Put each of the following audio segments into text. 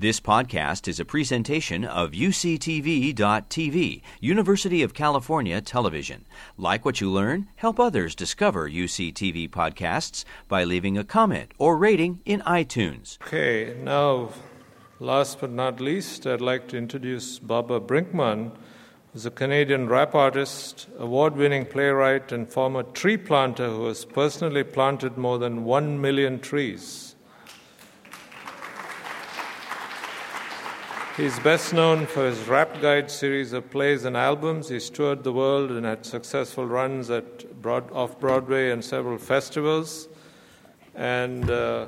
This podcast is a presentation of UCTV.tv, University of California Television. Like what you learn? Help others discover UCTV podcasts by leaving a comment or rating in iTunes. Okay, now, last but not least, I'd like to introduce Baba Brinkman, who's a Canadian rap artist, award winning playwright, and former tree planter who has personally planted more than one million trees. He's best known for his Rap Guide series of plays and albums. He's toured the world and had successful runs at Broad, off Broadway and several festivals. And uh,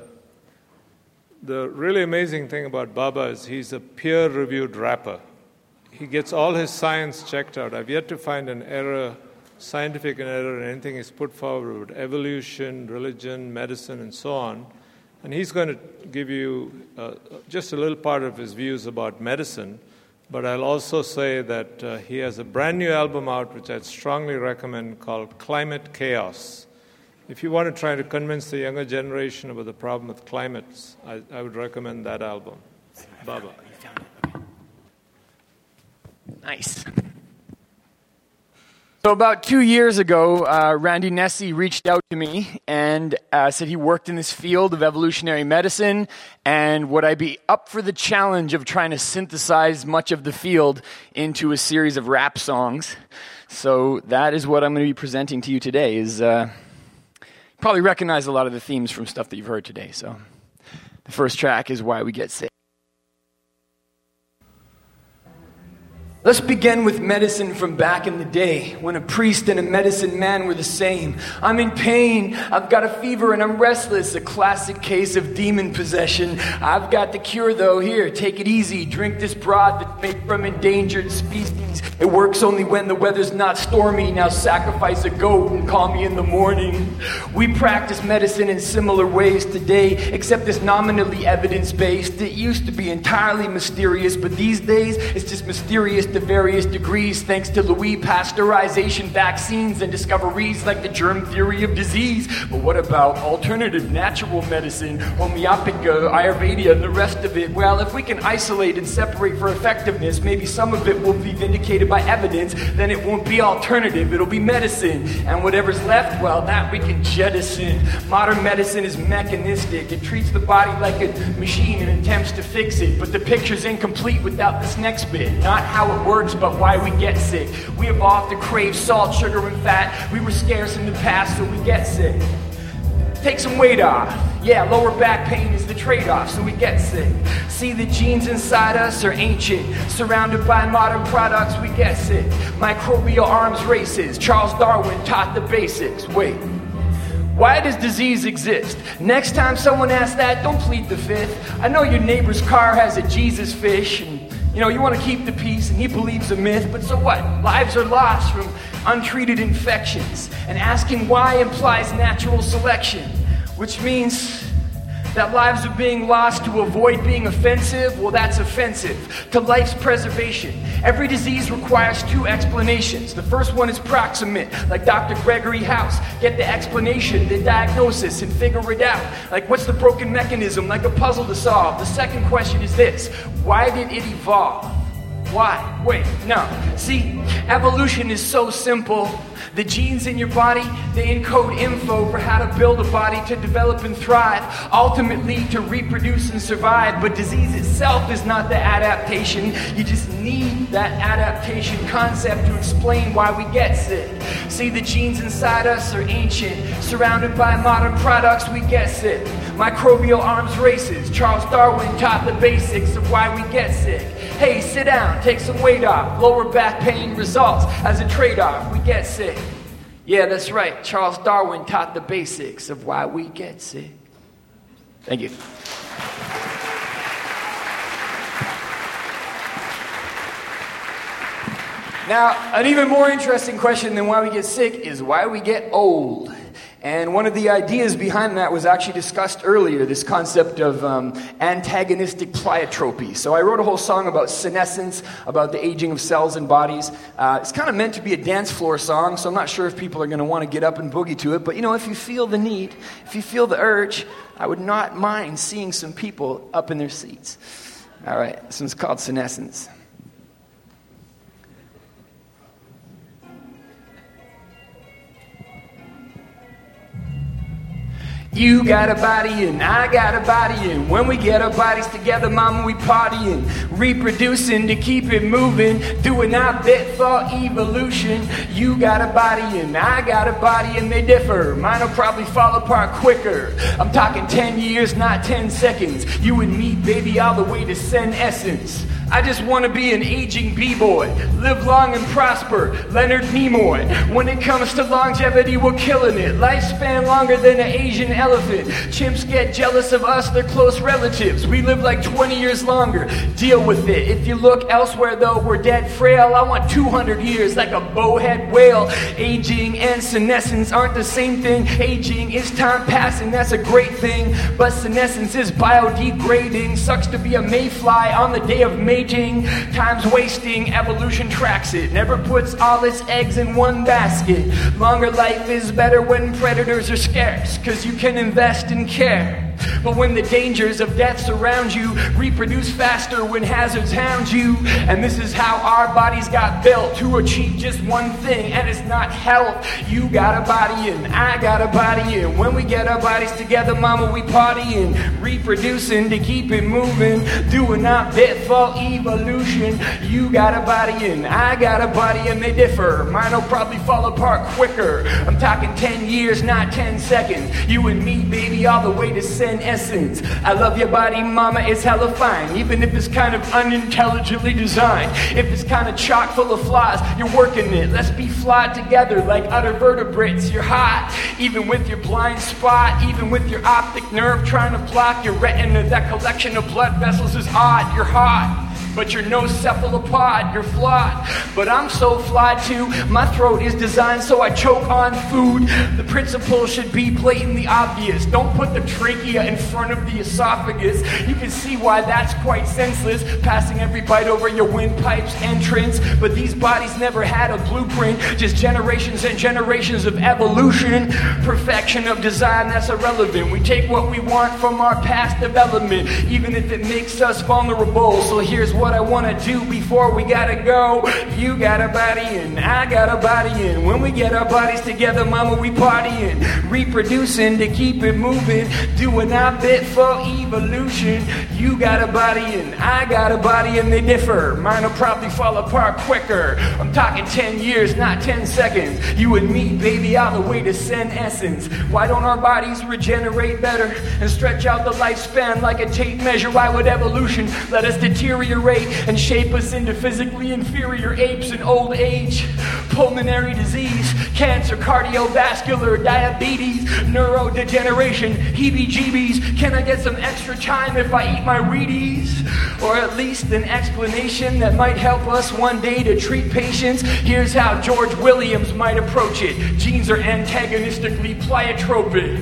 the really amazing thing about Baba is he's a peer reviewed rapper. He gets all his science checked out. I've yet to find an error, scientific error in anything he's put forward evolution, religion, medicine, and so on. And he's going to give you uh, just a little part of his views about medicine. But I'll also say that uh, he has a brand new album out, which I'd strongly recommend, called Climate Chaos. If you want to try to convince the younger generation about the problem with climates, I, I would recommend that album. Baba. Nice. So, about two years ago, uh, Randy Nesse reached out to me and uh, said he worked in this field of evolutionary medicine and would I be up for the challenge of trying to synthesize much of the field into a series of rap songs. So, that is what I'm going to be presenting to you today. Is uh, probably recognize a lot of the themes from stuff that you've heard today. So, the first track is Why We Get Sick. Let's begin with medicine from back in the day when a priest and a medicine man were the same. I'm in pain, I've got a fever, and I'm restless. A classic case of demon possession. I've got the cure though. Here, take it easy. Drink this broth that's made from endangered species. It works only when the weather's not stormy. Now sacrifice a goat and call me in the morning. We practice medicine in similar ways today, except it's nominally evidence based. It used to be entirely mysterious, but these days it's just mysterious to various degrees thanks to Louis pasteurization, vaccines, and discoveries like the germ theory of disease. But what about alternative natural medicine, homeopathy, Ayurveda, and the rest of it? Well, if we can isolate and separate for effectiveness, maybe some of it will be vindicated by evidence, then it won't be alternative, it'll be medicine. And whatever's left, well, that we can jettison. Modern medicine is mechanistic, it treats the body like a machine and attempts to fix it. But the picture's incomplete without this next bit, not how it works, but why we get sick. We evolved to crave salt, sugar, and fat. We were scarce in the past, so we get sick. Take some weight off. Yeah, lower back pain is the trade off, so we get sick. See, the genes inside us are ancient. Surrounded by modern products, we get sick. Microbial arms races. Charles Darwin taught the basics. Wait. Why does disease exist? Next time someone asks that, don't plead the fifth. I know your neighbor's car has a Jesus fish, you know, you want to keep the peace, and he believes a myth, but so what? Lives are lost from untreated infections. And asking why implies natural selection, which means that lives are being lost to avoid being offensive, well, that's offensive to life's preservation. Every disease requires two explanations. The first one is proximate, like Dr. Gregory House. Get the explanation, the diagnosis, and figure it out. Like, what's the broken mechanism, like a puzzle to solve? The second question is this why did it evolve? Why? Wait, no. See, evolution is so simple. The genes in your body, they encode info for how to build a body to develop and thrive, ultimately to reproduce and survive. But disease itself is not the adaptation. You just need that adaptation concept to explain why we get sick. See, the genes inside us are ancient. Surrounded by modern products, we get sick. Microbial arms races. Charles Darwin taught the basics of why we get sick. Hey, sit down, take some weight off. Lower back pain results as a trade off. We get sick. Yeah, that's right. Charles Darwin taught the basics of why we get sick. Thank you. Now, an even more interesting question than why we get sick is why we get old. And one of the ideas behind that was actually discussed earlier this concept of um, antagonistic pleiotropy. So I wrote a whole song about senescence, about the aging of cells and bodies. Uh, it's kind of meant to be a dance floor song, so I'm not sure if people are going to want to get up and boogie to it. But you know, if you feel the need, if you feel the urge, I would not mind seeing some people up in their seats. All right, this one's called Senescence. You got a body and I got a body and when we get our bodies together, mama, we partying, reproducing to keep it moving, doing our bit for evolution. You got a body and I got a body and they differ. Mine will probably fall apart quicker. I'm talking 10 years, not 10 seconds. You and me, baby, all the way to senescence. I just want to be an aging b-boy, live long and prosper, Leonard Nimoy. When it comes to longevity, we're killing it. Lifespan longer than an Asian elephant. Chimps get jealous of us, they're close relatives. We live like 20 years longer. Deal with it. If you look elsewhere, though, we're dead frail. I want 200 years like a bowhead whale. Aging and senescence aren't the same thing. Aging is time passing, that's a great thing. But senescence is biodegrading. Sucks to be a mayfly on the day of May time's wasting, evolution tracks it, never puts all its eggs in one basket. Longer life is better when predators are scarce, cause you can invest in care. But when the dangers of death surround you, reproduce faster when hazards hound you. And this is how our bodies got built to achieve just one thing, and it's not health. You got a body and I got a body, and when we get our bodies together, mama, we partying, reproducing to keep it moving, doing our bit for evolution. You got a body and I got a body, and they differ. Mine will probably fall apart quicker. I'm talking 10 years, not 10 seconds. You and me, baby, all the way to senescence. I love your body, mama, it's hella fine. Even if it's kind of unintelligently designed. If it's kind of chock full of flaws, you're working it. Let's be flawed together like other vertebrates. You're hot, even with your blind spot, even with your optic nerve trying to block your retina. That collection of blood vessels is odd. You're hot but you're no cephalopod, you're flawed. But I'm so flawed too, my throat is designed so I choke on food. The principle should be blatantly obvious. Don't put the trachea in front of the esophagus. You can see why that's quite senseless, passing every bite over your windpipe's entrance. But these bodies never had a blueprint, just generations and generations of evolution. Perfection of design, that's irrelevant. We take what we want from our past development, even if it makes us vulnerable. So here's what I want to do before we gotta go. You got a body and I got a body and when we get our bodies together, mama, we partying, reproducing to keep it moving, doing our bit for evolution. You got a body and I got a body and they differ. Mine will probably fall apart quicker. I'm talking 10 years, not 10 seconds. You and me, baby, all the way to senescence. Why don't our bodies regenerate better and stretch out the lifespan like a tape measure? Why would evolution let us deteriorate? And shape us into physically inferior apes in old age. Pulmonary disease, cancer, cardiovascular, diabetes, neurodegeneration, heebie jeebies. Can I get some extra time if I eat my Wheaties? Or at least an explanation that might help us one day to treat patients? Here's how George Williams might approach it genes are antagonistically pleiotropic.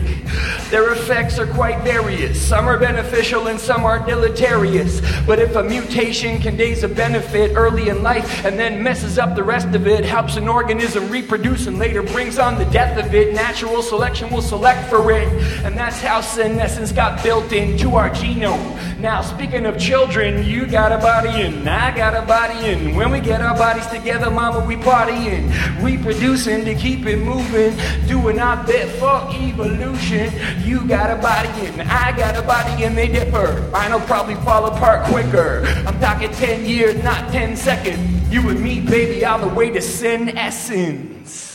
Their effects are quite various. Some are beneficial and some are deleterious. But if a mutation conveys a benefit early in life and then messes up the rest of it, helps an organism reproduce and later brings on the death of it. Natural selection will select for it. And that's how senescence got built into our genome. Now, speaking of children, you got a body and I got a body, and when we get our bodies together, mama, we partying, reproducing to keep it moving, doing our bit for evolution. You got a body and I got a body, and they differ. Mine'll probably fall apart quicker. I'm talking 10 years, not 10 seconds. You and me, baby, all the way to senescence. I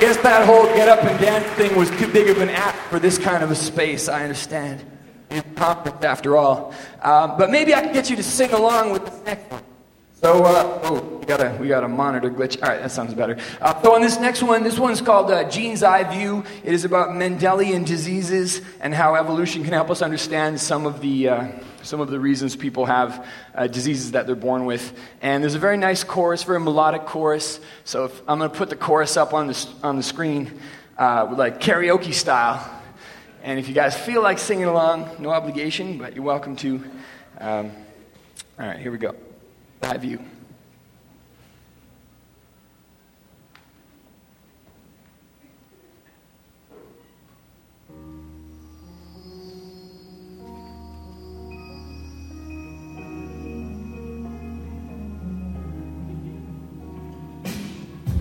guess that whole get up and dance thing was too big of an act for this kind of a space, I understand. Conference after all. Um, but maybe I can get you to sing along with the next one. So, uh, oh, got a we got a monitor glitch. All right, that sounds better. Uh, so, on this next one, this one's called uh, Gene's Eye View. It is about Mendelian diseases and how evolution can help us understand some of the uh, some of the reasons people have uh, diseases that they're born with. And there's a very nice chorus, very melodic chorus. So, if, I'm going to put the chorus up on the on the screen, uh, like karaoke style. And if you guys feel like singing along, no obligation, but you're welcome to. Um, all right, here we go that view.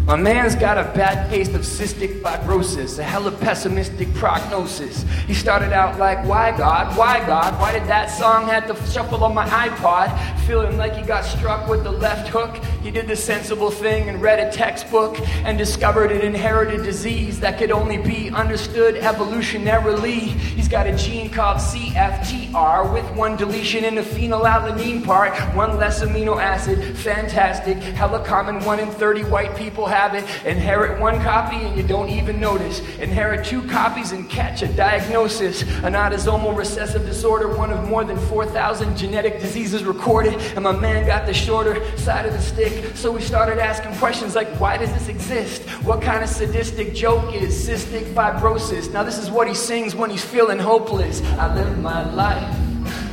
My man's got a bad case of cystic fibrosis, a hella pessimistic prognosis. He started out like, Why God? Why God? Why did that song have to shuffle on my iPod? Feeling like he got struck with the left hook. He did the sensible thing and read a textbook and discovered an inherited disease that could only be understood evolutionarily. He's got a gene called CFTR with one deletion in the phenylalanine part, one less amino acid. Fantastic. Hella common, one in 30 white people have it. Inherit one copy and you don't even notice. Inherit two copies and catch a diagnosis. An autosomal recessive disorder, one of more than 4,000 genetic diseases recorded. And my man got the shorter side of the stick. So we started asking questions like, why does this exist? What kind of sadistic joke is cystic fibrosis? Now, this is what he sings when he's feeling hopeless. I live my life.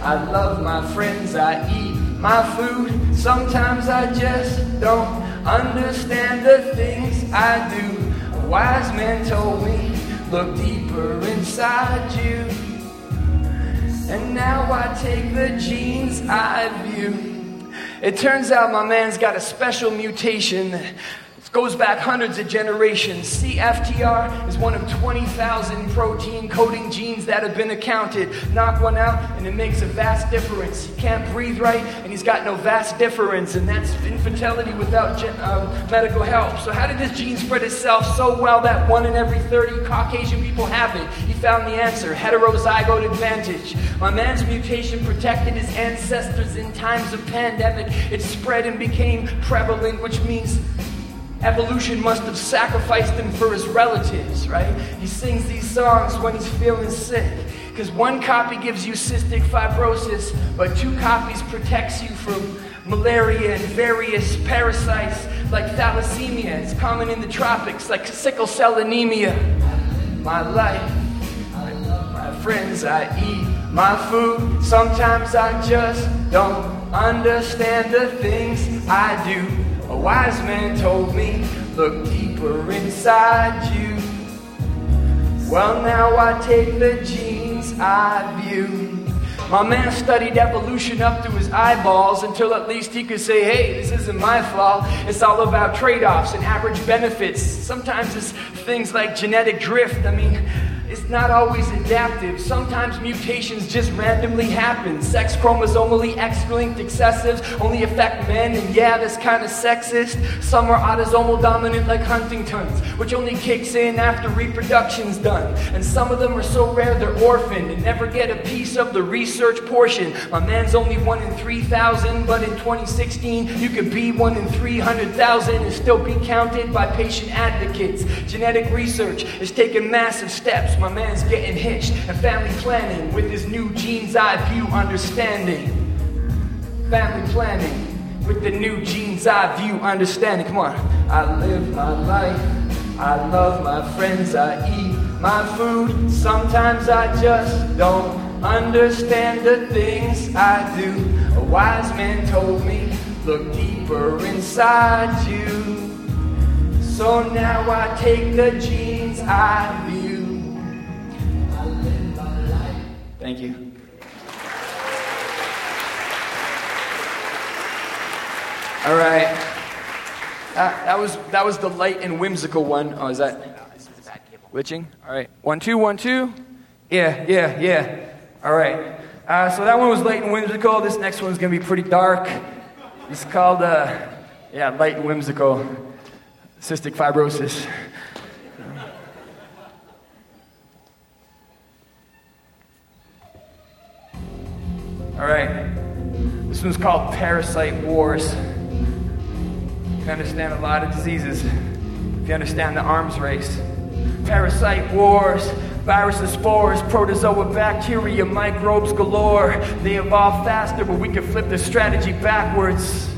I love my friends. I eat my food. Sometimes I just don't understand the things I do. A wise man told me, look deeper inside you. And now I take the gene's eye view. It turns out my man's got a special mutation goes back hundreds of generations. CFTR is one of 20,000 protein coding genes that have been accounted. Knock one out, and it makes a vast difference. He can't breathe right, and he's got no vas deferens, and that's infertility without gen- uh, medical help. So, how did this gene spread itself so well that one in every 30 Caucasian people have it? He found the answer heterozygote advantage. My man's mutation protected his ancestors in times of pandemic. It spread and became prevalent, which means Evolution must have sacrificed him for his relatives, right? He sings these songs when he's feeling sick. Because one copy gives you cystic fibrosis, but two copies protects you from malaria and various parasites like thalassemia. It's common in the tropics, like sickle cell anemia. My life, I love my friends, I eat my food. Sometimes I just don't understand the things I do. A wise man told me, look deeper inside you. Well, now I take the gene's eye view. My man studied evolution up to his eyeballs until at least he could say, hey, this isn't my fault. It's all about trade offs and average benefits. Sometimes it's things like genetic drift. I mean, it's not always adaptive. Sometimes mutations just randomly happen. Sex chromosomally X linked excessives only affect men, and yeah, that's kind of sexist. Some are autosomal dominant, like Huntington's, which only kicks in after reproduction's done. And some of them are so rare they're orphaned and never get a piece of the research portion. My man's only one in 3,000, but in 2016, you could be one in 300,000 and still be counted by patient advocates. Genetic research is taking massive steps my man's getting hitched and family planning with his new gene's eye view understanding. Family planning with the new gene's eye view understanding. Come on. I live my life. I love my friends. I eat my food. Sometimes I just don't understand the things I do. A wise man told me, look deeper inside you. So now I take the genes I Thank you. All right. Uh, that was that was the light and whimsical one. Oh, is that glitching? All right. One, two, one, two. Yeah, yeah, yeah. All right. Uh, so that one was light and whimsical. This next one's gonna be pretty dark. It's called, uh, yeah, light and whimsical. Cystic fibrosis. One's called Parasite Wars. You understand a lot of diseases if you understand the arms race. Parasite wars, viruses, spores, protozoa, bacteria, microbes galore. They evolve faster, but we can flip the strategy backwards.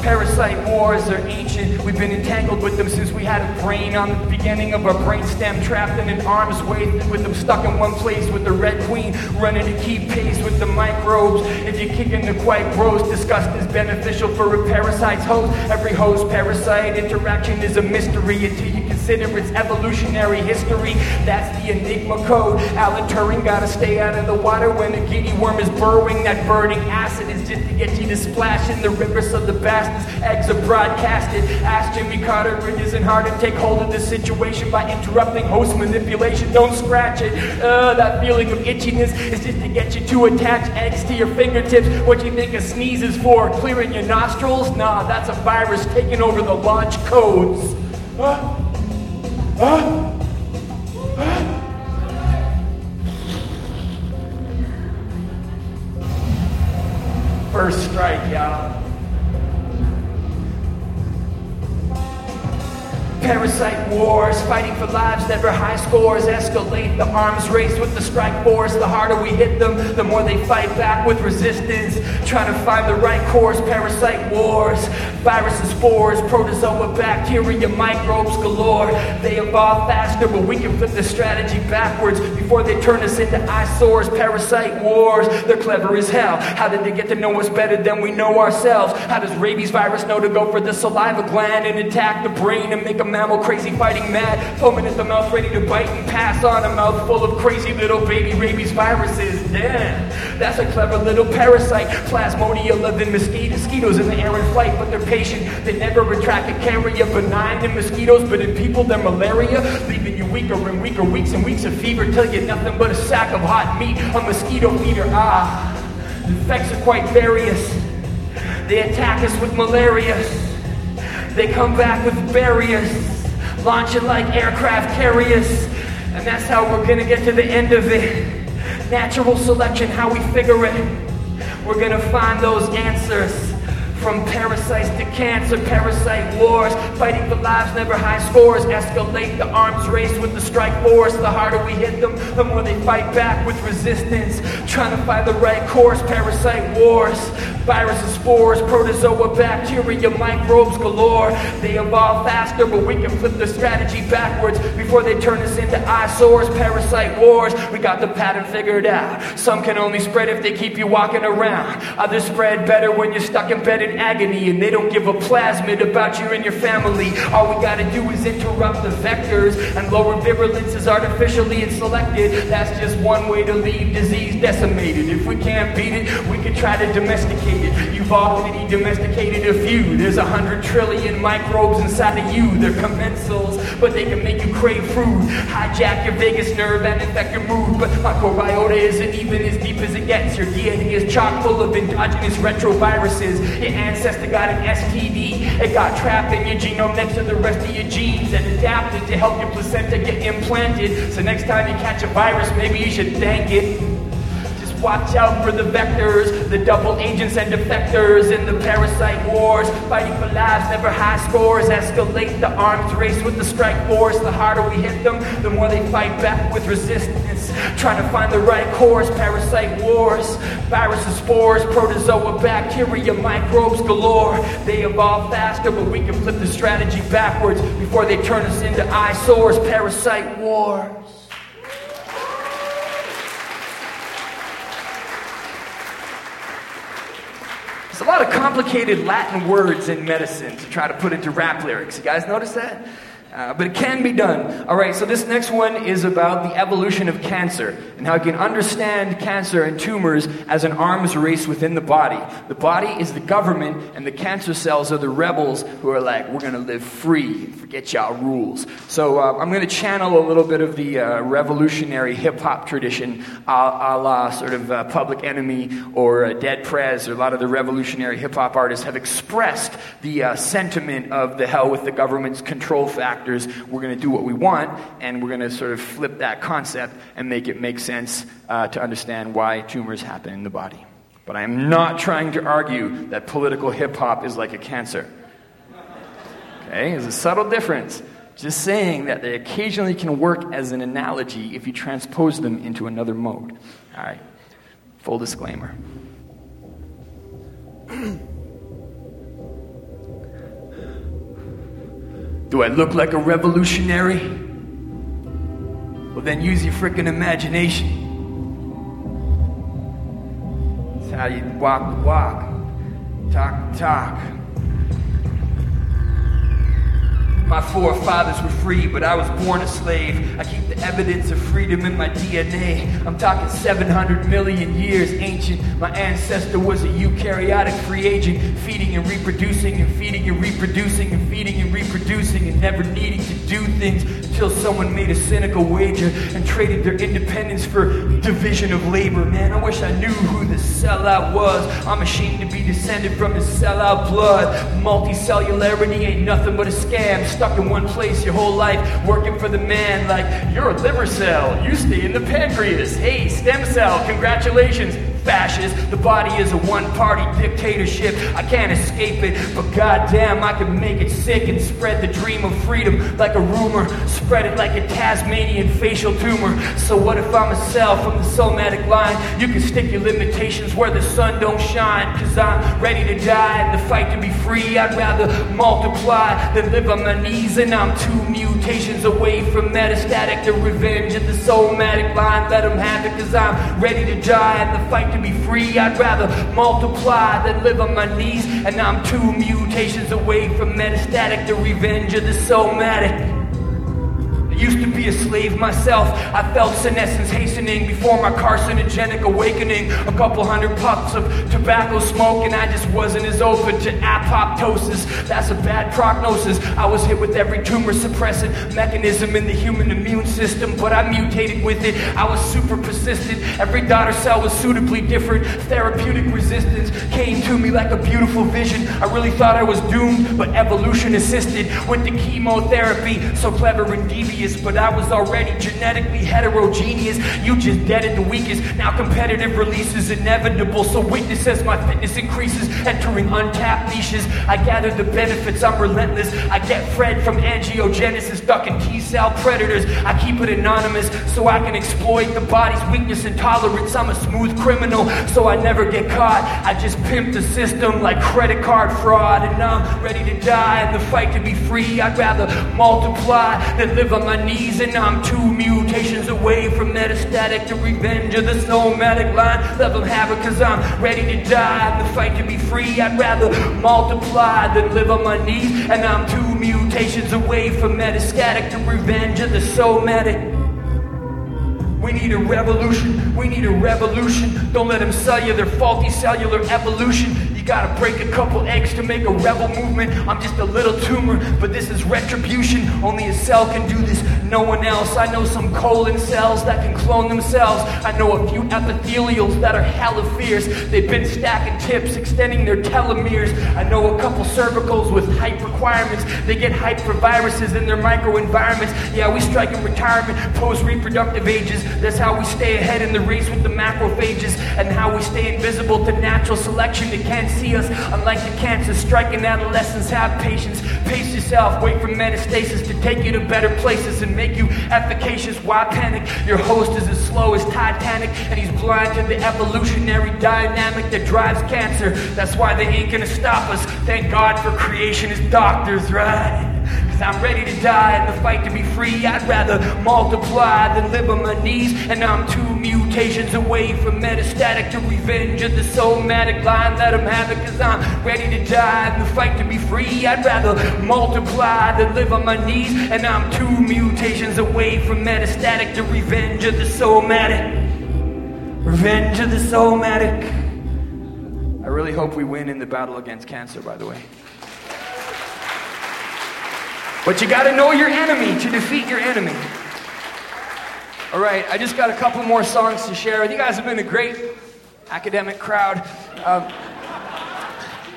Parasite wars are ancient. We've been entangled with them since we had a brain on the beginning of our brainstem, trapped in an arm's weight, with them stuck in one place with the red queen, running to keep pace with the microbes. If you kick into quite gross, disgust is beneficial for a parasite's host. Every host parasite interaction is a mystery until you can consider its evolutionary history. That's the Enigma code. Alan Turing gotta stay out of the water when a guinea worm is burrowing. That burning acid is just to get you to splash in the rivers of the bastards. Eggs are broadcasted. Ask Jimmy Carter, it isn't hard to take hold of the situation by interrupting host manipulation. Don't scratch it. Uh, that feeling of itchiness is just to get you to attach eggs to your fingertips. What you think a sneeze is for? Clearing your nostrils? Nah, that's a virus taking over the launch codes. First strike, y'all. Parasite wars, fighting for lives, never high scores. Escalate the arms race with the strike force. The harder we hit them, the more they fight back with resistance. Trying to find the right course. Parasite wars, viruses, spores, protozoa, bacteria, microbes galore. They evolve faster, but we can flip the strategy backwards before they turn us into eyesores. Parasite wars, they're clever as hell. How did they get to know us better than we know ourselves? How does rabies virus know to go for the saliva gland and attack the brain and make a mammal crazy fighting mad, foaming at the mouth, ready to bite and pass on a mouth full of crazy little baby rabies viruses. Damn, that's a clever little parasite. Plasmodia living mosquitoes Mosquitoes in the air in flight, but they're patient. They never retract a benign in mosquitoes, but in people they're malaria, leaving you weaker and weaker, weeks and weeks of fever till you're nothing but a sack of hot meat, a mosquito feeder. Ah, the effects are quite various. They attack us with malaria. They come back with barriers, launching like aircraft carriers. And that's how we're gonna get to the end of it. Natural selection, how we figure it. We're gonna find those answers. From parasites to cancer, parasite wars, fighting for lives, never high scores. Escalate the arms race with the strike force. The harder we hit them, the more they fight back with resistance. Trying to find the right course, parasite wars. Viruses, spores, protozoa, bacteria, microbes galore. They evolve faster, but we can flip the strategy backwards before they turn us into eyesores. Parasite wars, we got the pattern figured out. Some can only spread if they keep you walking around. Others spread better when you're stuck in bed in agony and they don't give a plasmid about you and your family. All we gotta do is interrupt the vectors and lower virulence is artificially and selected. That's just one way to leave disease decimated. If we can't beat it, we can try to domesticate it. You've already domesticated a few. There's a hundred trillion microbes inside of you. They're commensals, but they can make you crave food, hijack your vagus nerve and infect your mood. But microbiota isn't even as deep as it gets. Your DNA is chock full of endogenous retroviruses. Your ancestor got an STD. It got trapped in your genome next to the rest of your genes and adapted to help your placenta get implanted. So next time you catch a virus, maybe you should thank it. Just watch out for the vectors, the double agents and defectors in the parasite wars. Fighting for lives, never high scores. Escalate the arms race with the strike force. The harder we hit them, the more they fight back with resistance. Trying to find the right course, parasite wars. Viruses, spores, protozoa, bacteria, microbes galore. They evolve faster, but we can flip the strategy backwards before they turn us into eyesores. Parasite wars. There's a lot of complicated Latin words in medicine to try to put into rap lyrics. You guys notice that? Uh, but it can be done. All right, so this next one is about the evolution of cancer and how you can understand cancer and tumors as an arms race within the body. The body is the government, and the cancer cells are the rebels who are like, we're going to live free, forget y'all rules. So uh, I'm going to channel a little bit of the uh, revolutionary hip hop tradition, a, a, la sort of uh, Public Enemy or uh, Dead Prez, or a lot of the revolutionary hip hop artists have expressed the uh, sentiment of the hell with the government's control factor factors, we're going to do what we want, and we're going to sort of flip that concept and make it make sense uh, to understand why tumors happen in the body. But I am not trying to argue that political hip hop is like a cancer. Okay, there's a subtle difference. Just saying that they occasionally can work as an analogy if you transpose them into another mode. All right, full disclaimer. Do I look like a revolutionary? Well, then use your freaking imagination. It's how you walk the walk, talk the talk. My forefathers were free, but I was born a slave. I keep the evidence of freedom in my DNA. I'm talking 700 million years ancient. My ancestor was a eukaryotic free agent, feeding and reproducing and feeding and reproducing and feeding and reproducing and never needing to do things until someone made a cynical wager and traded their independence for division of labor. Man, I wish I knew who the sellout was. I'm ashamed to be descended from his sellout blood. Multicellularity ain't nothing but a scam. Stuck in one place your whole life, working for the man. Like, you're a liver cell, you stay in the pancreas. Hey, stem cell, congratulations fascist. The body is a one party dictatorship. I can't escape it, but goddamn, I can make it sick and spread the dream of freedom like a rumor. Spread it like a Tasmanian facial tumor. So, what if I'm a cell from the somatic line? You can stick your limitations where the sun don't shine. Cause I'm ready to die in the fight to be free. I'd rather multiply than live on my knees. And I'm two mutations away from metastatic to revenge at the somatic line. Let them have it, cause I'm ready to die in the fight to be free. I'd rather multiply than live on my knees. And I'm two mutations away from metastatic the revenge of the somatic. Used to be a slave myself. I felt senescence hastening before my carcinogenic awakening. A couple hundred puffs of tobacco smoke, and I just wasn't as open to apoptosis. That's a bad prognosis. I was hit with every tumor suppressant mechanism in the human immune system, but I mutated with it. I was super persistent. Every daughter cell was suitably different. Therapeutic resistance came to me like a beautiful vision. I really thought I was doomed, but evolution assisted with the chemotherapy. So clever and devious but I was already genetically heterogeneous. You just deaded the weakest. Now competitive release is inevitable, so witness as my fitness increases, entering untapped niches. I gather the benefits, I'm relentless. I get fed from angiogenesis, ducking T cell predators. I keep it anonymous so I can exploit the body's weakness and tolerance. I'm a smooth criminal, so I never get caught. I just pimp the system like credit card fraud, and I'm ready to die in the fight to be free. I'd rather multiply than live on my knees, and I'm two mutations away from metastatic to revenge of the somatic line. Let them have it, cause I'm ready to die. In the fight to be free, I'd rather multiply than live on my knees, and I'm two mutations away from metastatic to revenge of the somatic. We need a revolution. We need a revolution. Don't let them sell you their faulty cellular evolution. Gotta break a couple eggs to make a rebel movement. I'm just a little tumor, but this is retribution. Only a cell can do this, no one else. I know some colon cells that can clone themselves. I know a few epithelials that are hella fierce. They've been stacking tips, extending their telomeres. I know a couple cervicals with hype requirements. They get hype for viruses in their microenvironments. Yeah, we strike in retirement, post reproductive ages. That's how we stay ahead in the race with the macrophages and how we stay invisible to natural selection. They can't see us, unlike the cancer striking adolescents. Have patience, pace yourself, wait for metastasis to take you to better places and make you efficacious. Why panic? Your host is as slow as Titanic, and he's blind to the evolutionary dynamic that drives cancer. That's why they ain't gonna stop us. Thank God for creation as doctors, right? Cause I'm ready to die in the fight to be free. I'd rather multiply than live on my knees. And I'm two mutations away from metastatic to revenge of the somatic line. Let them have it, cause I'm ready to die in the fight to be free. I'd rather multiply than live on my knees. And I'm two mutations away from metastatic to revenge of the somatic. Revenge of the somatic. I really hope we win in the battle against cancer, by the way. But you got to know your enemy to defeat your enemy. All right, I just got a couple more songs to share. with You guys have been a great academic crowd. Um,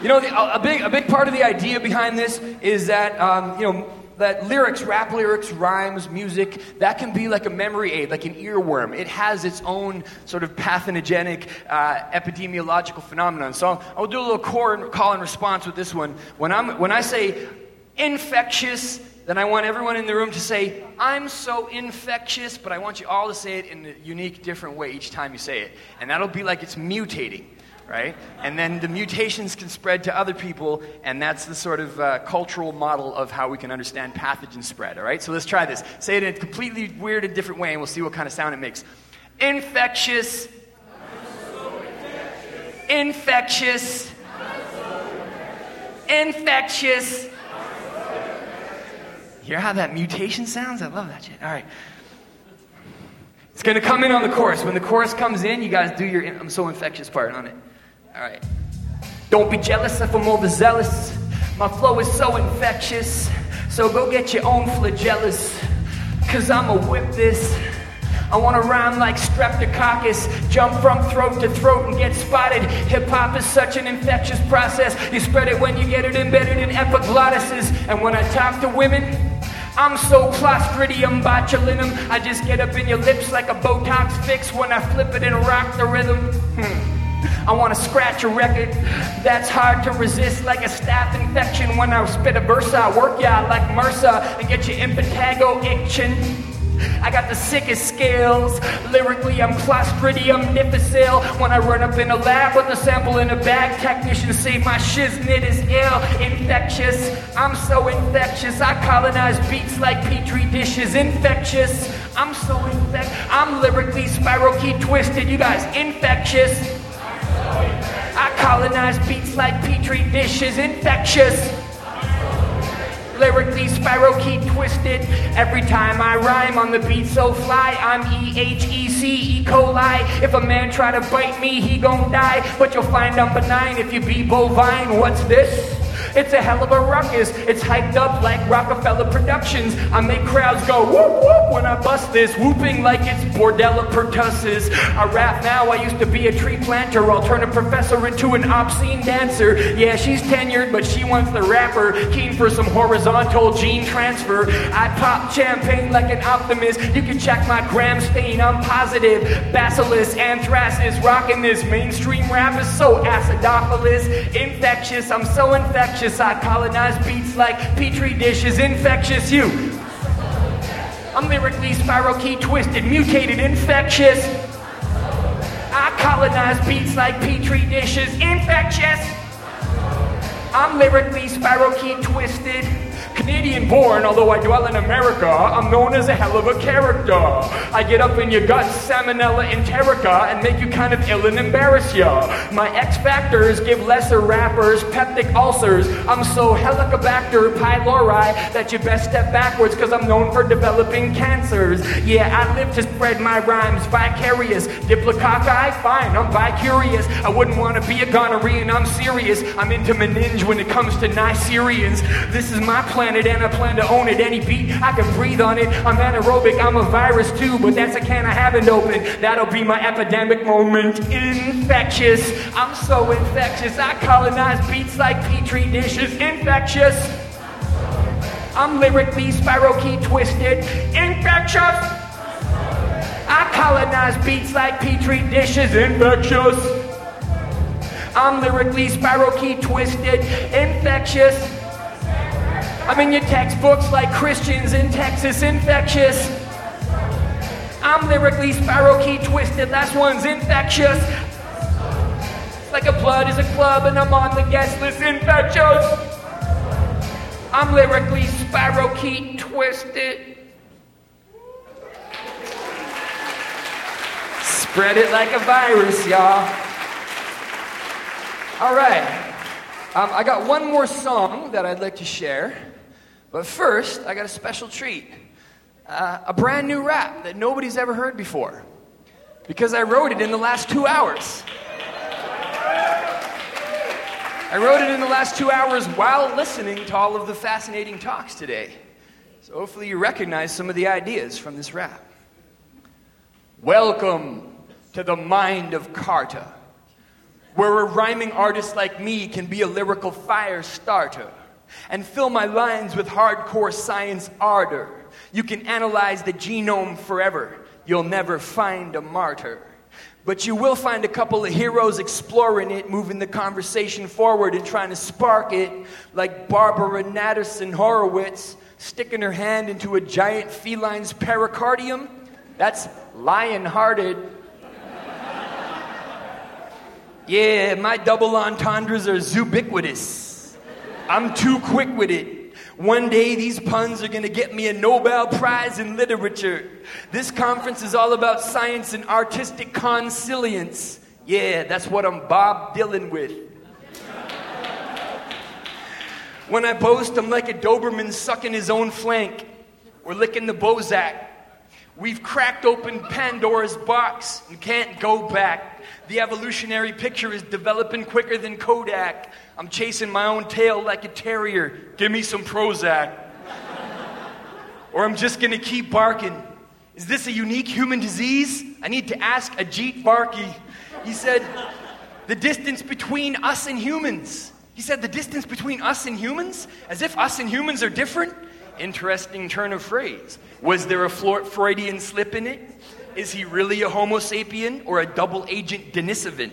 you know, a, big, a big part of the idea behind this is that, um, you know, that lyrics, rap lyrics, rhymes, music, that can be like a memory aid, like an earworm. It has its own sort of pathogenic uh, epidemiological phenomenon. So I'll do a little call and response with this one. When, I'm, when I say infectious, then I want everyone in the room to say, I'm so infectious, but I want you all to say it in a unique, different way each time you say it. And that'll be like it's mutating, right? And then the mutations can spread to other people, and that's the sort of uh, cultural model of how we can understand pathogen spread, all right? So let's try this. Say it in a completely weird and different way, and we'll see what kind of sound it makes. Infectious. So infectious. Infectious. infectious Hear how that mutation sounds? I love that shit. All right. It's going to come in on the chorus. When the chorus comes in, you guys do your I'm so infectious part on it. All right. Don't be jealous if I'm overzealous. My flow is so infectious. So go get your own flagellus. Cause I'ma whip this. I wanna rhyme like streptococcus, jump from throat to throat and get spotted. Hip hop is such an infectious process. You spread it when you get it embedded in epiglottises. And when I talk to women, I'm so clostridium botulinum. I just get up in your lips like a Botox fix when I flip it and rock the rhythm. Hmm. I want to scratch a record that's hard to resist, like a staph infection. When I spit a verse, I work ya like MRSA and get your impetigo itching. I got the sickest scales. Lyrically, I'm Clostridium difficile. When I run up in a lab with a sample in a bag, technicians say my shiznit is ill, infectious. I'm so infectious. I colonize beats like petri dishes, infectious. I'm so infectious. I'm lyrically spirochete twisted. You guys, infectious. I colonize beats like petri dishes, infectious. Lyrically spirochete twisted. Every time I rhyme on the beat so fly, I'm E H E C E. coli. If a man try to bite me, he gon' die. But you'll find I'm benign if you be bovine. What's this? It's a hell of a ruckus. It's hyped up like Roc-A-Fella Productions. I make crowds go whoop whoop when I bust this, whooping like it's Bordetella pertussis. I rap now. I used to be a tree planter. I'll turn a professor into an obscene dancer. Yeah, she's tenured, but she wants the rapper. Keen for some horizontal gene transfer. I pop champagne like an optimist. You can check my gram stain. I'm positive. Bacillus anthracis rocking this mainstream rap is so acidophilus, infectious. I'm so infectious infectious. I colonize beats like petri dishes, infectious you. I'm lyrically spirochete twisted, mutated, infectious. I colonize beats like petri dishes, infectious. I'm lyrically spirochete twisted. Canadian born, although I dwell in America, I'm known as a hell of a character. I get up in your gut, salmonella enterica, and make you kind of ill and embarrass ya. My X factors give lesser rappers peptic ulcers. I'm so Helicobacter pylori that you best step backwards, cause I'm known for developing cancers. Yeah, I live to spread my rhymes vicarious. Diplococci, fine, I'm vicarious. I wouldn't want to be a gonorrhean, I'm serious. I'm into meninge when it comes to Nicerians. This is my plan planet and I plan to own it. Any beat, I can breathe on it. I'm anaerobic, I'm a virus too, but that's a can I haven't opened. That'll be my epidemic moment. Infectious, I'm so infectious. I colonize beats like petri dishes. Infectious. I'm lyrically spirochete twisted. Infectious. I colonize beats like petri dishes. Infectious. I'm lyrically spirochete twisted. Infectious. I'm in your textbooks like Christians in Texas, infectious. I'm lyrically spirochete twisted, last one's infectious. Like a blood is a club and I'm on the guest list, infectious. I'm lyrically spirochete twisted. Spread it like a virus, y'all. All right. Um, I got one more song that I'd like to share. But first, I got a special treat uh, a brand new rap that nobody's ever heard before because I wrote it in the last two hours. I wrote it in the last two hours while listening to all of the fascinating talks today. So hopefully you recognize some of the ideas from this rap. Welcome to the mind of CARTA, where a rhyming artist like me can be a lyrical fire starter and fill my lines with hardcore science ardor. You can analyze the genome forever. You'll never find a martyr. But you will find a couple of heroes exploring it, moving the conversation forward and trying to spark it, like Barbara Natterson Horowitz sticking her hand into a giant feline's pericardium. That's lion hearted. yeah, my double entendres are ubiquitous. I'm too quick with it. One day these puns are going to get me a Nobel Prize in literature. This conference is all about science and artistic consilience. Yeah, that's what I'm Bob Dylan with. When I boast, I'm like a Doberman sucking his own flank or licking the Bozak. We've cracked open Pandora's box and can't go back. The evolutionary picture is developing quicker than Kodak. I'm chasing my own tail like a terrier. Give me some Prozac. or I'm just gonna keep barking. Is this a unique human disease? I need to ask Ajit Varki. He said, The distance between us and humans. He said, The distance between us and humans? As if us and humans are different? Interesting turn of phrase. Was there a Freudian slip in it? Is he really a Homo sapien or a double agent Denisovan?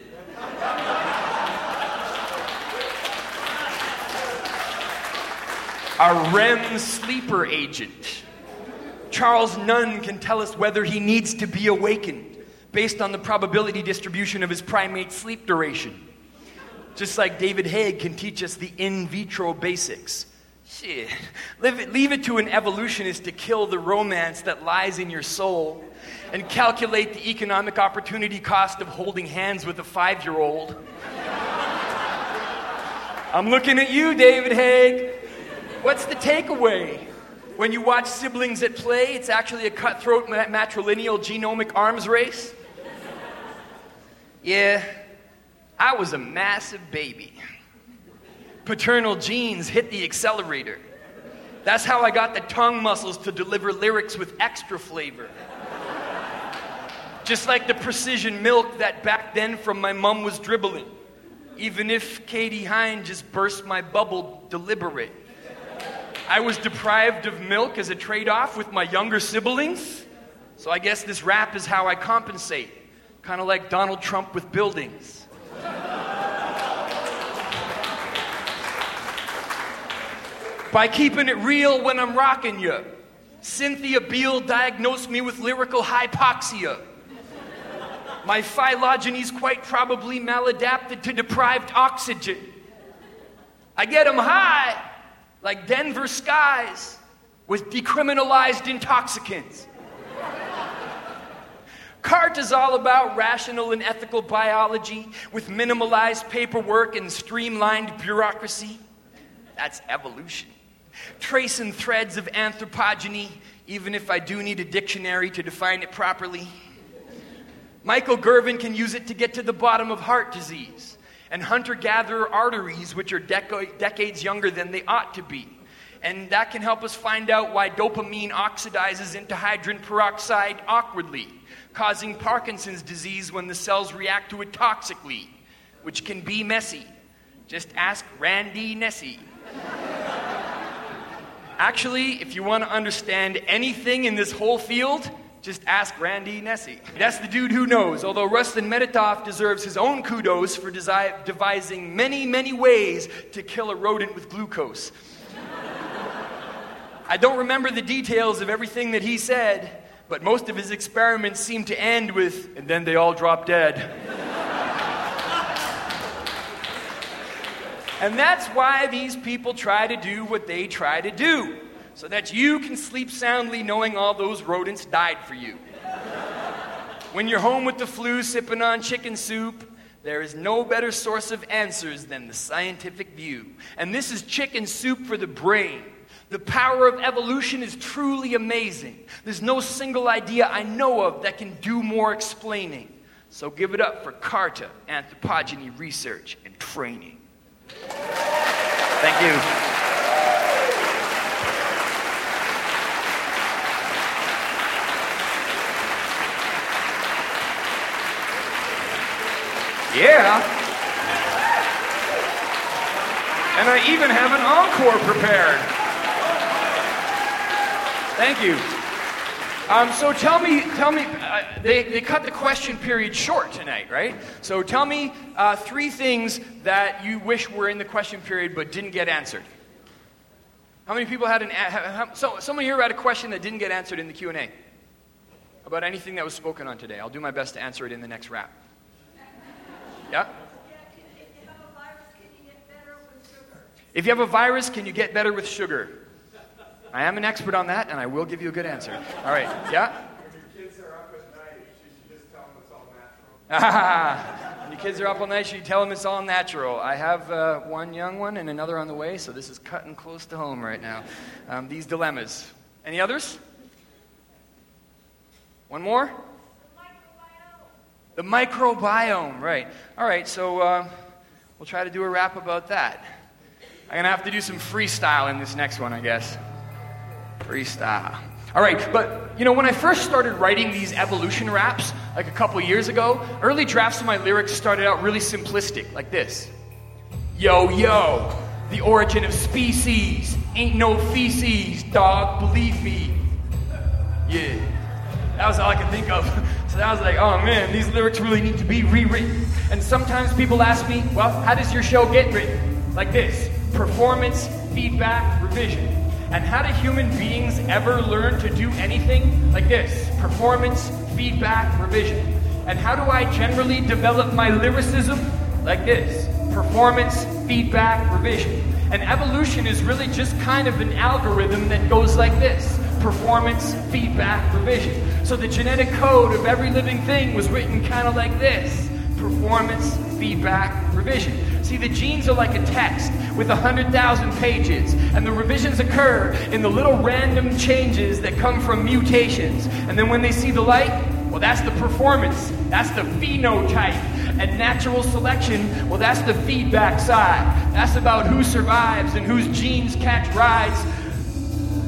A REM sleeper agent. Charles Nunn can tell us whether he needs to be awakened based on the probability distribution of his primate sleep duration. Just like David Haig can teach us the in vitro basics. Shit. Leave it, leave it to an evolutionist to kill the romance that lies in your soul and calculate the economic opportunity cost of holding hands with a five year old. I'm looking at you, David Haig. What's the takeaway? When you watch siblings at play, it's actually a cutthroat matrilineal genomic arms race. Yeah, I was a massive baby. Paternal genes hit the accelerator. That's how I got the tongue muscles to deliver lyrics with extra flavor. Just like the precision milk that back then from my mom was dribbling. Even if Katie Hinde just burst my bubble deliberate. I was deprived of milk as a trade off with my younger siblings. So I guess this rap is how I compensate. Kind of like Donald Trump with buildings. By keeping it real when I'm rocking you. Cynthia Beall diagnosed me with lyrical hypoxia. My phylogeny quite probably maladapted to deprived oxygen. I get them high, like Denver skies with decriminalized intoxicants. CART is all about rational and ethical biology with minimalized paperwork and streamlined bureaucracy. That's evolution. Tracing threads of anthropogeny, even if I do need a dictionary to define it properly. Michael Gurven can use it to get to the bottom of heart disease and hunter gatherer arteries, which are deca- decades younger than they ought to be. And that can help us find out why dopamine oxidizes into hydrogen peroxide awkwardly, causing Parkinson's disease when the cells react to it toxically, which can be messy. Just ask Randy Nesse. Actually, if you want to understand anything in this whole field, just ask Randy Nesse. That's the dude who knows, although Ruslan Medzhitov deserves his own kudos for desi- devising many, many ways to kill a rodent with glucose. I don't remember the details of everything that he said, but most of his experiments seem to end with, and then they all drop dead. and that's why these people try to do what they try to do so that you can sleep soundly knowing all those rodents died for you. when you're home with the flu sipping on chicken soup, there is no better source of answers than the scientific view. And this is chicken soup for the brain. The power of evolution is truly amazing. There's no single idea I know of that can do more explaining. So give it up for CARTA, anthropogeny research and training. Thank you. Yeah. And I even have an encore prepared. Thank you. Um, so tell me, tell me, uh, they, they cut the question period short tonight, right? So tell me uh, three things that you wish were in the question period but didn't get answered. How many people had an, so, someone here had a question that didn't get answered in the Q&A about anything that was spoken on today. I'll do my best to answer it in the next rap. Yeah? If you have a virus, can you get better with sugar? I am an expert on that, and I will give you a good answer. All right, yeah? When your kids are up at night, you should just tell them it's all natural. when Your kids are up all night, you tell them it's all natural. I have uh, one young one and another on the way, so this is cutting close to home right now. Um, these dilemmas. Any others? One more? The microbiome, right. All right, so uh, we'll try to do a rap about that. I'm going to have to do some freestyle in this next one, I guess. Freestyle. All right, but you know, when I first started writing these evolution raps, like a couple years ago, early drafts of my lyrics started out really simplistic, like this Yo, yo, the origin of species ain't no feces, dog, believe me. Yeah. That was all I could think of. So I was like, oh man, these lyrics really need to be rewritten. And sometimes people ask me, well, how does your show get written? Like this performance, feedback, revision. And how do human beings ever learn to do anything? Like this performance, feedback, revision. And how do I generally develop my lyricism? Like this performance, feedback, revision. And evolution is really just kind of an algorithm that goes like this performance, feedback, revision. So the genetic code of every living thing was written kind of like this performance, feedback, revision. See, the genes are like a text with 100,000 pages, and the revisions occur in the little random changes that come from mutations. And then when they see the light, well, that's the performance, that's the phenotype. And natural selection, well, that's the feedback side. That's about who survives and whose genes catch rides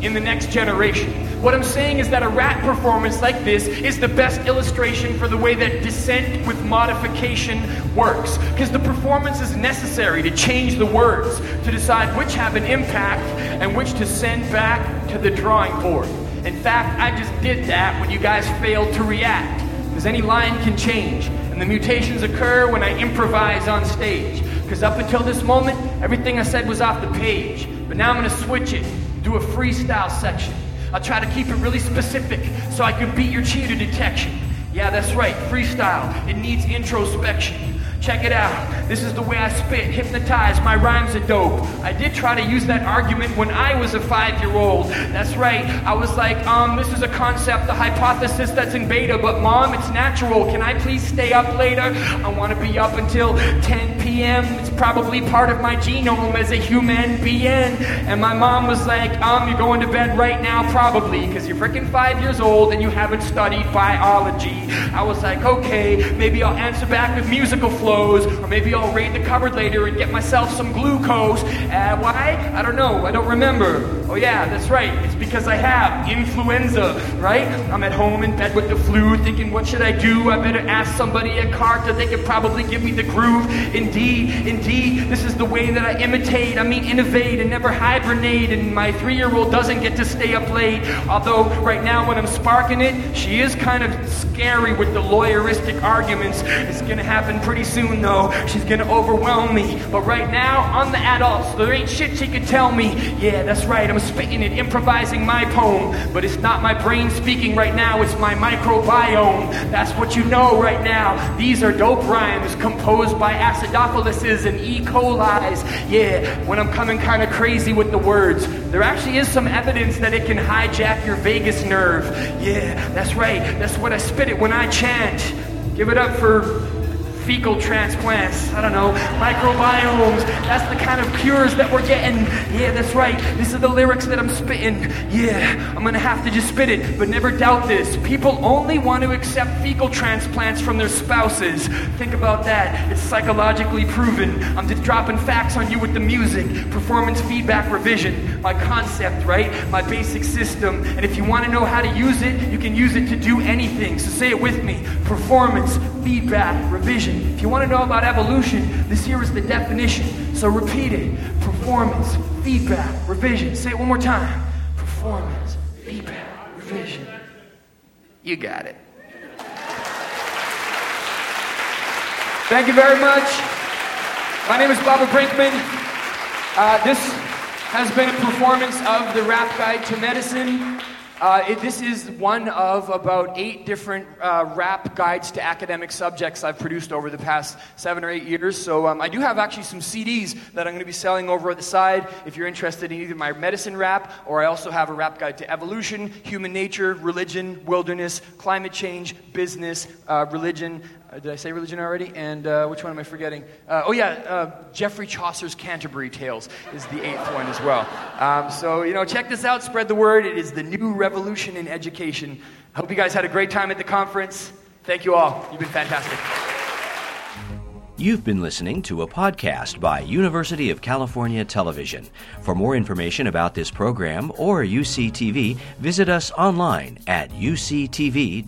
in the next generation. What I'm saying is that a rap performance like this is the best illustration for the way that descent with modification works. Because the performance is necessary to change the words, to decide which have an impact and which to send back to the drawing board. In fact, I just did that when you guys failed to react. Because any line can change, and the mutations occur when I improvise on stage. Because up until this moment, everything I said was off the page. But now I'm going to switch it do a freestyle section. I'll try to keep it really specific so I can beat your cheater detection. Yeah, that's right, freestyle. It needs introspection. Check it out. This is the way I spit, hypnotize, my rhymes are dope. I did try to use that argument when I was a five year old. That's right. I was like, um, this is a concept, a hypothesis that's in beta, but mom, it's natural. Can I please stay up later? I want to be up until 10 p.m. It's probably part of my genome as a human being. And my mom was like, um, you're going to bed right now, probably, because you're freaking five years old and you haven't studied biology. I was like, okay, maybe I'll answer back with musical flow or maybe I'll raid the cupboard later and get myself some glucose. Uh, why? I don't know. I don't remember. Oh, yeah, that's right. It's because I have influenza, right? I'm at home in bed with the flu, thinking, what should I do? I better ask somebody at Carta. They could probably give me the groove. Indeed, indeed, this is the way that I imitate. I mean, innovate and never hibernate. And my three year old doesn't get to stay up late. Although, right now, when I'm sparking it, she is kind of scary with the lawyeristic arguments. It's going to happen pretty soon soon, though, she's gonna overwhelm me. But right now, I'm the adult, so there ain't shit she can tell me. Yeah, that's right, I'm spitting it, improvising my poem. But it's not my brain speaking right now, it's my microbiome. That's what you know right now. These are dope rhymes composed by acidophiluses and E. coli's. Yeah, when I'm coming kind of crazy with the words, there actually is some evidence that it can hijack your vagus nerve. Yeah, that's right, that's what I spit it when I chant. Give it up for fecal transplants, I don't know, microbiomes. That's the kind of cures that we're getting. Yeah, that's right. These are the lyrics that I'm spitting. Yeah, I'm gonna have to just spit it, but never doubt this. People only want to accept fecal transplants from their spouses. Think about that. It's psychologically proven. I'm just dropping facts on you with the music, performance feedback revision, my concept, right? My basic system. And if you want to know how to use it, you can use it to do anything. So say it with me performance feedback revision. If you want to know about evolution, this here is the definition. So repeat it performance, feedback, revision. Say it one more time performance, feedback, revision. You got it. Thank you very much. My name is Baba Brinkman. Uh, this has been a performance of the Rap Guide to Medicine. Uh, it, this is one of about eight different uh, rap guides to academic subjects I've produced over the past seven or eight years. So um, I do have actually some CDs that I'm going to be selling over at the side if you're interested in either my medicine rap or I also have a rap guide to evolution, human nature, religion, wilderness, climate change, business, uh, religion, did I say religion already? And uh, which one am I forgetting? Uh, oh, yeah, uh, Geoffrey Chaucer's Canterbury Tales is the eighth one as well. Um, so, you know, check this out, spread the word. It is the new revolution in education. I hope you guys had a great time at the conference. Thank you all. You've been fantastic. You've been listening to a podcast by University of California Television. For more information about this program or UCTV, visit us online at uctv.tv.